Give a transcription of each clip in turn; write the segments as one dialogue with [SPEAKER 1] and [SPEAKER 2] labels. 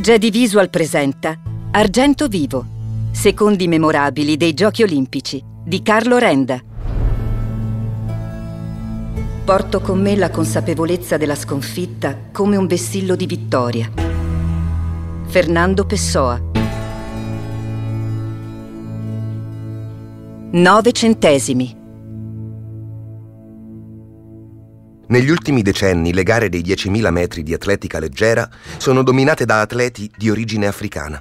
[SPEAKER 1] Jedi Visual presenta Argento Vivo, secondi memorabili dei Giochi Olimpici di Carlo Renda. Porto con me la consapevolezza della sconfitta come un vessillo di vittoria. Fernando Pessoa. Nove centesimi.
[SPEAKER 2] Negli ultimi decenni le gare dei 10.000 metri di atletica leggera sono dominate da atleti di origine africana.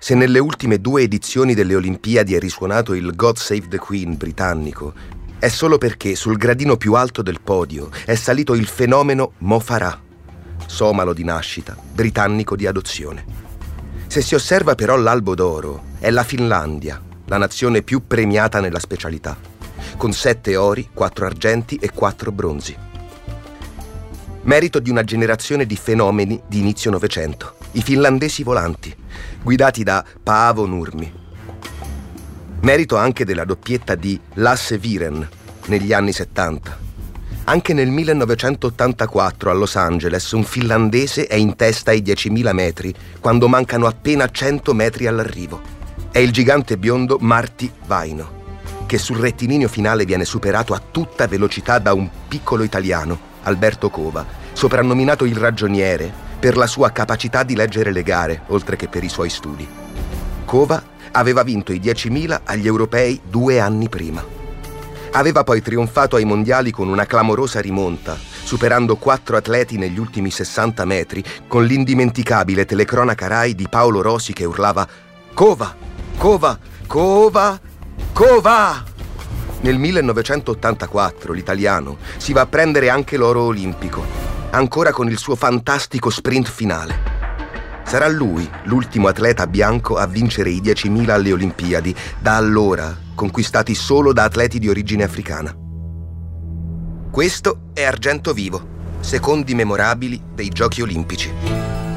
[SPEAKER 2] Se nelle ultime due edizioni delle Olimpiadi è risuonato il God Save the Queen britannico, è solo perché sul gradino più alto del podio è salito il fenomeno Mo Farah, somalo di nascita, britannico di adozione. Se si osserva però l'albo d'oro, è la Finlandia, la nazione più premiata nella specialità con sette ori, quattro argenti e quattro bronzi. Merito di una generazione di fenomeni di inizio Novecento, i finlandesi volanti, guidati da Paavo Nurmi. Merito anche della doppietta di Lasse Viren negli anni 70. Anche nel 1984 a Los Angeles un finlandese è in testa ai 10.000 metri quando mancano appena 100 metri all'arrivo. È il gigante biondo Marty Vaino che sul rettilineo finale viene superato a tutta velocità da un piccolo italiano, Alberto Cova, soprannominato il ragioniere per la sua capacità di leggere le gare, oltre che per i suoi studi. Cova aveva vinto i 10.000 agli europei due anni prima. Aveva poi trionfato ai mondiali con una clamorosa rimonta, superando quattro atleti negli ultimi 60 metri, con l'indimenticabile telecronaca Rai di Paolo Rosi che urlava Cova, Cova, Cova, Cova! Nel 1984 l'italiano si va a prendere anche l'oro olimpico, ancora con il suo fantastico sprint finale. Sarà lui l'ultimo atleta bianco a vincere i 10.000 alle Olimpiadi, da allora conquistati solo da atleti di origine africana. Questo è Argento Vivo, secondi memorabili dei Giochi Olimpici.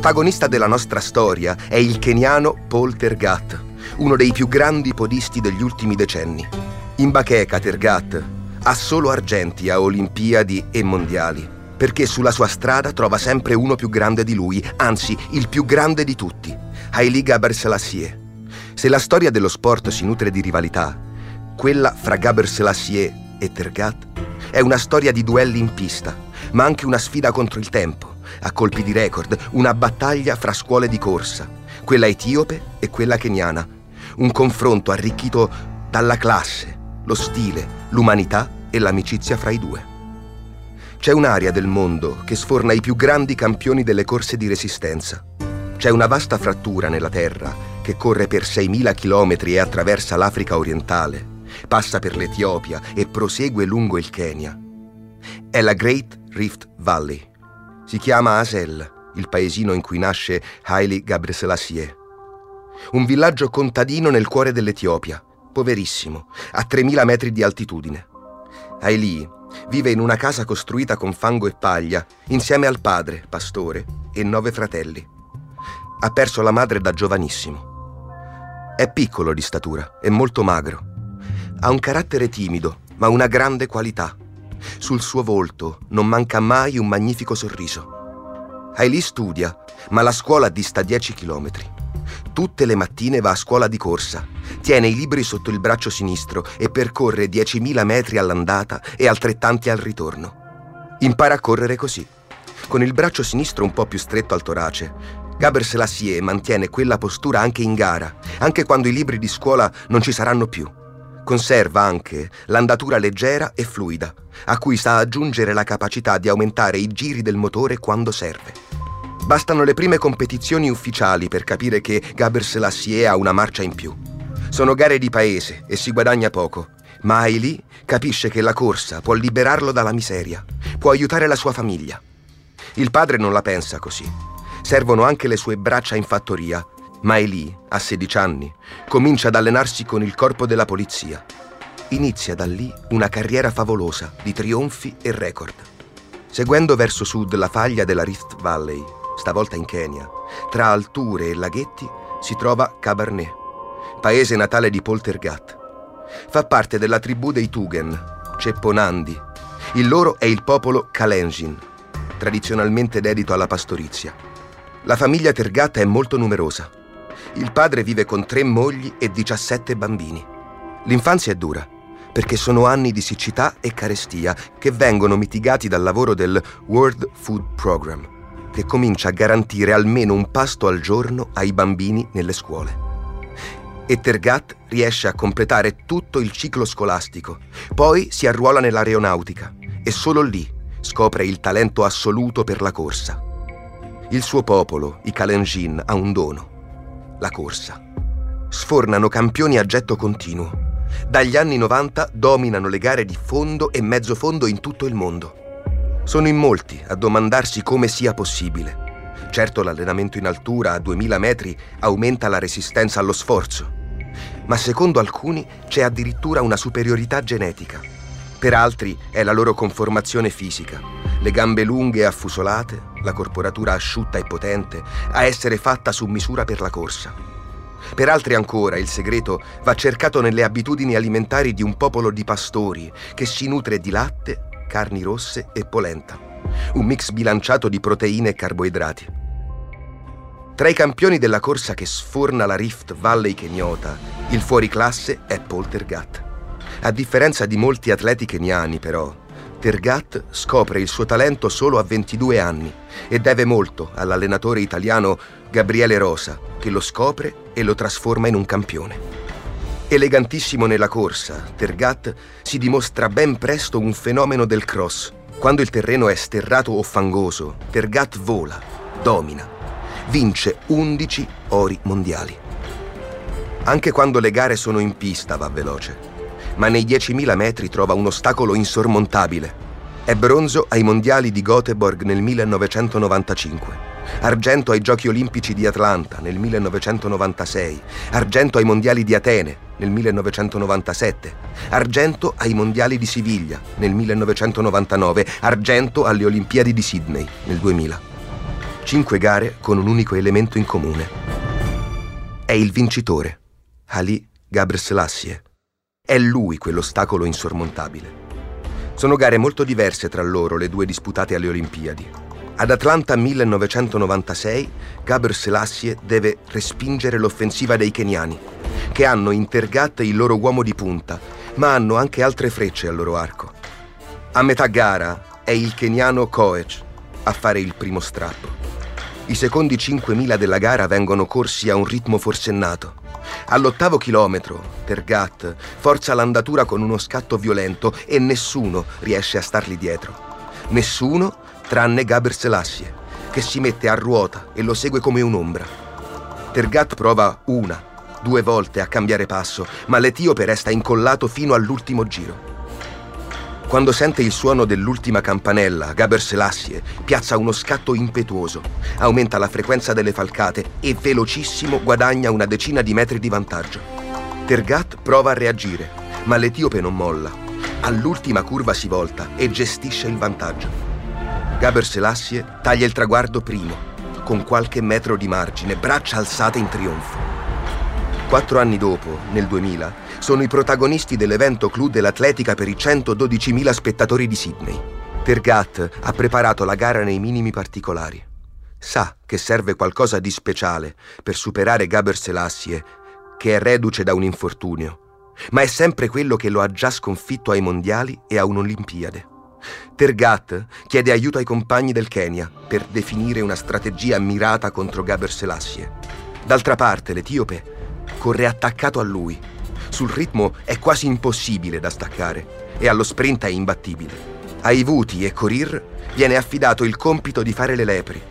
[SPEAKER 2] Protagonista della nostra storia è il keniano Paul Tergat, uno dei più grandi podisti degli ultimi decenni. In bacheca Tergat ha solo argenti a Olimpiadi e Mondiali, perché sulla sua strada trova sempre uno più grande di lui, anzi il più grande di tutti, Haile Gaber Selassie. Se la storia dello sport si nutre di rivalità, quella fra Gaber Selassie e Tergat è una storia di duelli in pista, ma anche una sfida contro il tempo a colpi di record, una battaglia fra scuole di corsa, quella etiope e quella keniana. Un confronto arricchito dalla classe, lo stile, l'umanità e l'amicizia fra i due. C'è un'area del mondo che sforna i più grandi campioni delle corse di resistenza. C'è una vasta frattura nella terra che corre per 6.000 chilometri e attraversa l'Africa orientale, passa per l'Etiopia e prosegue lungo il Kenya. È la Great Rift Valley. Si chiama Asel, il paesino in cui nasce Haile Gebrselassie. Un villaggio contadino nel cuore dell'Etiopia, poverissimo, a 3000 metri di altitudine. Haile vive in una casa costruita con fango e paglia, insieme al padre, pastore, e nove fratelli. Ha perso la madre da giovanissimo. È piccolo di statura e molto magro. Ha un carattere timido, ma una grande qualità sul suo volto non manca mai un magnifico sorriso. Hailey studia, ma la scuola dista 10 chilometri. Tutte le mattine va a scuola di corsa, tiene i libri sotto il braccio sinistro e percorre 10.000 metri all'andata e altrettanti al ritorno. Impara a correre così, con il braccio sinistro un po' più stretto al torace. Gaber Selassie mantiene quella postura anche in gara, anche quando i libri di scuola non ci saranno più Conserva anche l'andatura leggera e fluida, a cui sta a aggiungere la capacità di aumentare i giri del motore quando serve. Bastano le prime competizioni ufficiali per capire che Gaber Selassie ha una marcia in più. Sono gare di paese e si guadagna poco, ma Ailey capisce che la corsa può liberarlo dalla miseria, può aiutare la sua famiglia. Il padre non la pensa così. Servono anche le sue braccia in fattoria, ma Ailey, a 16 anni, comincia ad allenarsi con il corpo della polizia. Inizia da lì una carriera favolosa di trionfi e record. Seguendo verso sud la faglia della Rift Valley, stavolta in Kenya, tra alture e laghetti si trova Cabernet, paese natale di Poltergat. Fa parte della tribù dei Tugen, Cepponandi. Il loro è il popolo Kalenjin, tradizionalmente dedito alla pastorizia. La famiglia Tergat è molto numerosa. Il padre vive con tre mogli e 17 bambini. L'infanzia è dura, perché sono anni di siccità e carestia che vengono mitigati dal lavoro del World Food Program che comincia a garantire almeno un pasto al giorno ai bambini nelle scuole. E Tergat riesce a completare tutto il ciclo scolastico, poi si arruola nell'aeronautica e solo lì scopre il talento assoluto per la corsa. Il suo popolo, i Kalenjin, ha un dono, la corsa. Sfornano campioni a getto continuo. Dagli anni 90 dominano le gare di fondo e mezzo fondo in tutto il mondo. Sono in molti a domandarsi come sia possibile. Certo l'allenamento in altura a 2000 metri aumenta la resistenza allo sforzo, ma secondo alcuni c'è addirittura una superiorità genetica. Per altri è la loro conformazione fisica, le gambe lunghe e affusolate, la corporatura asciutta e potente, a essere fatta su misura per la corsa. Per altri ancora il segreto va cercato nelle abitudini alimentari di un popolo di pastori che si nutre di latte carni rosse e polenta. Un mix bilanciato di proteine e carboidrati. Tra i campioni della corsa che sforna la Rift Valley keniota, il fuoriclasse è Paul Tergat. A differenza di molti atleti keniani, però, Tergat scopre il suo talento solo a 22 anni e deve molto all'allenatore italiano Gabriele Rosa, che lo scopre e lo trasforma in un campione. Elegantissimo nella corsa, Tergat si dimostra ben presto un fenomeno del cross. Quando il terreno è sterrato o fangoso, Tergat vola, domina, vince 11 ori mondiali. Anche quando le gare sono in pista va veloce, ma nei 10.000 metri trova un ostacolo insormontabile. È bronzo ai mondiali di Göteborg nel 1995 argento ai Giochi Olimpici di Atlanta nel 1996, argento ai Mondiali di Atene nel 1997, argento ai Mondiali di Siviglia nel 1999, argento alle Olimpiadi di Sydney nel 2000. Cinque gare con un unico elemento in comune. È il vincitore, Ali Gabrselassie. È lui quell'ostacolo insormontabile. Sono gare molto diverse tra loro le due disputate alle Olimpiadi. Ad Atlanta 1996, Gaber Selassie deve respingere l'offensiva dei keniani, che hanno intergatte il loro uomo di punta, ma hanno anche altre frecce al loro arco. A metà gara è il keniano Koech a fare il primo strappo. I secondi 5.000 della gara vengono corsi a un ritmo forsennato. All'ottavo chilometro, Tergat forza l'andatura con uno scatto violento e nessuno riesce a stargli dietro. Nessuno tranne Gaber Selassie, che si mette a ruota e lo segue come un'ombra. Tergat prova una, due volte a cambiare passo, ma l'etiope resta incollato fino all'ultimo giro. Quando sente il suono dell'ultima campanella, Gaber Selassie piazza uno scatto impetuoso, aumenta la frequenza delle falcate e velocissimo guadagna una decina di metri di vantaggio. Tergat prova a reagire, ma l'etiope non molla. All'ultima curva si volta e gestisce il vantaggio. Gaber Selassie taglia il traguardo primo, con qualche metro di margine, braccia alzate in trionfo. Quattro anni dopo, nel 2000, sono i protagonisti dell'evento clou dell'atletica per i 112.000 spettatori di Sydney. Tergat ha preparato la gara nei minimi particolari. Sa che serve qualcosa di speciale per superare Gaber Selassie, che è reduce da un infortunio, ma è sempre quello che lo ha già sconfitto ai mondiali e a un'Olimpiade. Tergat chiede aiuto ai compagni del Kenya per definire una strategia mirata contro Gaber Selassie. D'altra parte, l'etiope corre attaccato a lui. sul ritmo è quasi impossibile da staccare e allo sprint è imbattibile. Ai Vuti e Corir viene affidato il compito di fare le lepri.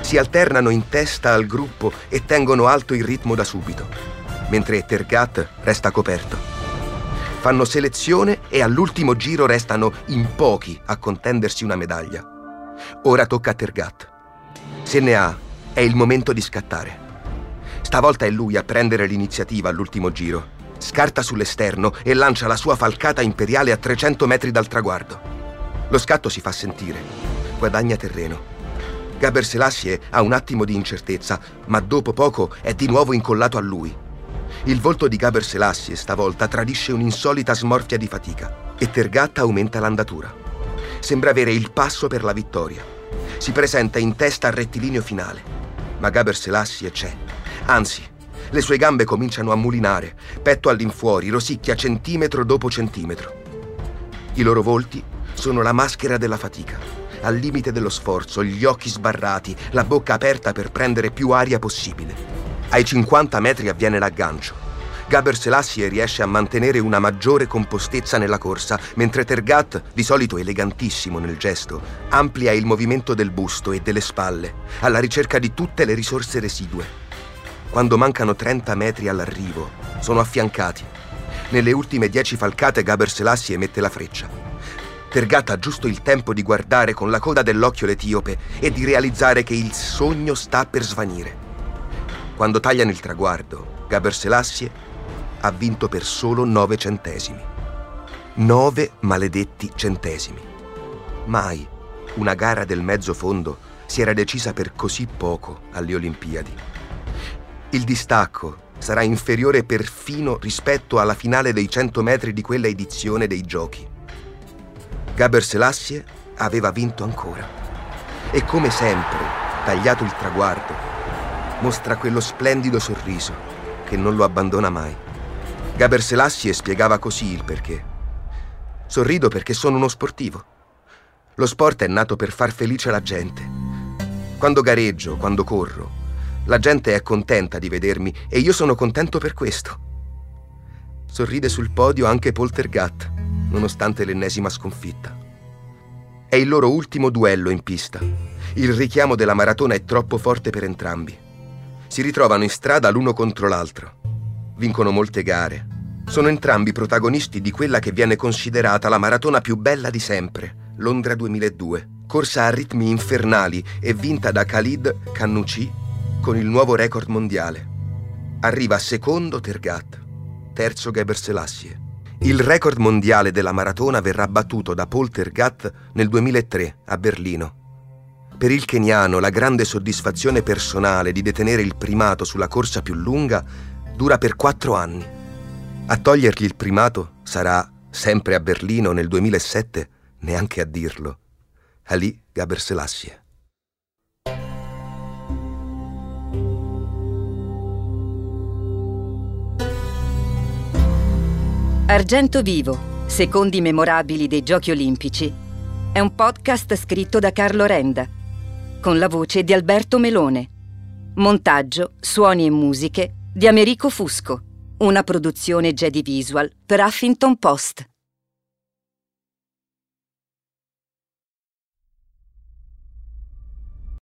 [SPEAKER 2] Si alternano in testa al gruppo e tengono alto il ritmo da subito, mentre Tergat resta coperto. Fanno selezione e all'ultimo giro restano in pochi a contendersi una medaglia. Ora tocca a Tergat. Se ne ha, è il momento di scattare. Stavolta è lui a prendere l'iniziativa all'ultimo giro. Scarta sull'esterno e lancia la sua falcata imperiale a 300 metri dal traguardo. Lo scatto si fa sentire. Guadagna terreno. Gaber Selassie ha un attimo di incertezza, ma dopo poco è di nuovo incollato a lui. Il volto di Gaber Selassie stavolta tradisce un'insolita smorfia di fatica e Tergat aumenta l'andatura. Sembra avere il passo per la vittoria. Si presenta in testa al rettilineo finale, ma Gaber Selassie c'è. Anzi, le sue gambe cominciano a mulinare, petto all'infuori, rosicchia centimetro dopo centimetro. I loro volti sono la maschera della fatica, al limite dello sforzo, gli occhi sbarrati, la bocca aperta per prendere più aria possibile. Ai 50 metri avviene l'aggancio. Gaber Selassie riesce a mantenere una maggiore compostezza nella corsa, mentre Tergat, di solito elegantissimo nel gesto, amplia il movimento del busto e delle spalle, alla ricerca di tutte le risorse residue. Quando mancano 30 metri all'arrivo, sono affiancati. Nelle ultime 10 falcate Gaber Selassie mette la freccia. Tergat ha giusto il tempo di guardare con la coda dell'occhio l'etiope e di realizzare che il sogno sta per svanire. Quando tagliano il traguardo, Gaber Selassie ha vinto per solo 9 centesimi. 9 maledetti centesimi. Mai una gara del mezzo fondo si era decisa per così poco alle Olimpiadi. Il distacco sarà inferiore perfino rispetto alla finale dei 100 metri di quella edizione dei giochi. Gaber Selassie aveva vinto ancora. E come sempre, tagliato il traguardo, mostra quello splendido sorriso che non lo abbandona mai. Gaber Selassie spiegava così il perché. Sorrido perché sono uno sportivo. Lo sport è nato per far felice la gente. Quando gareggio, quando corro, la gente è contenta di vedermi e io sono contento per questo. Sorride sul podio anche Poltergat, nonostante l'ennesima sconfitta. È il loro ultimo duello in pista. Il richiamo della maratona è troppo forte per entrambi. Si ritrovano in strada l'uno contro l'altro. Vincono molte gare. Sono entrambi protagonisti di quella che viene considerata la maratona più bella di sempre, Londra 2002, corsa a ritmi infernali e vinta da Khalid Kannucci con il nuovo record mondiale. Arriva secondo Tergat, terzo Geber Selassie. Il record mondiale della maratona verrà battuto da Paul Tergat nel 2003 a Berlino. Per il keniano la grande soddisfazione personale di detenere il primato sulla corsa più lunga dura per quattro anni. A togliergli il primato sarà, sempre a Berlino nel 2007, neanche a dirlo, Ali Gaber Selassie.
[SPEAKER 1] Argento Vivo, secondi memorabili dei Giochi Olimpici, è un podcast scritto da Carlo Renda, con la voce di Alberto Melone. Montaggio, suoni e musiche di Americo Fusco, una produzione Jedi Visual per Huffington Post.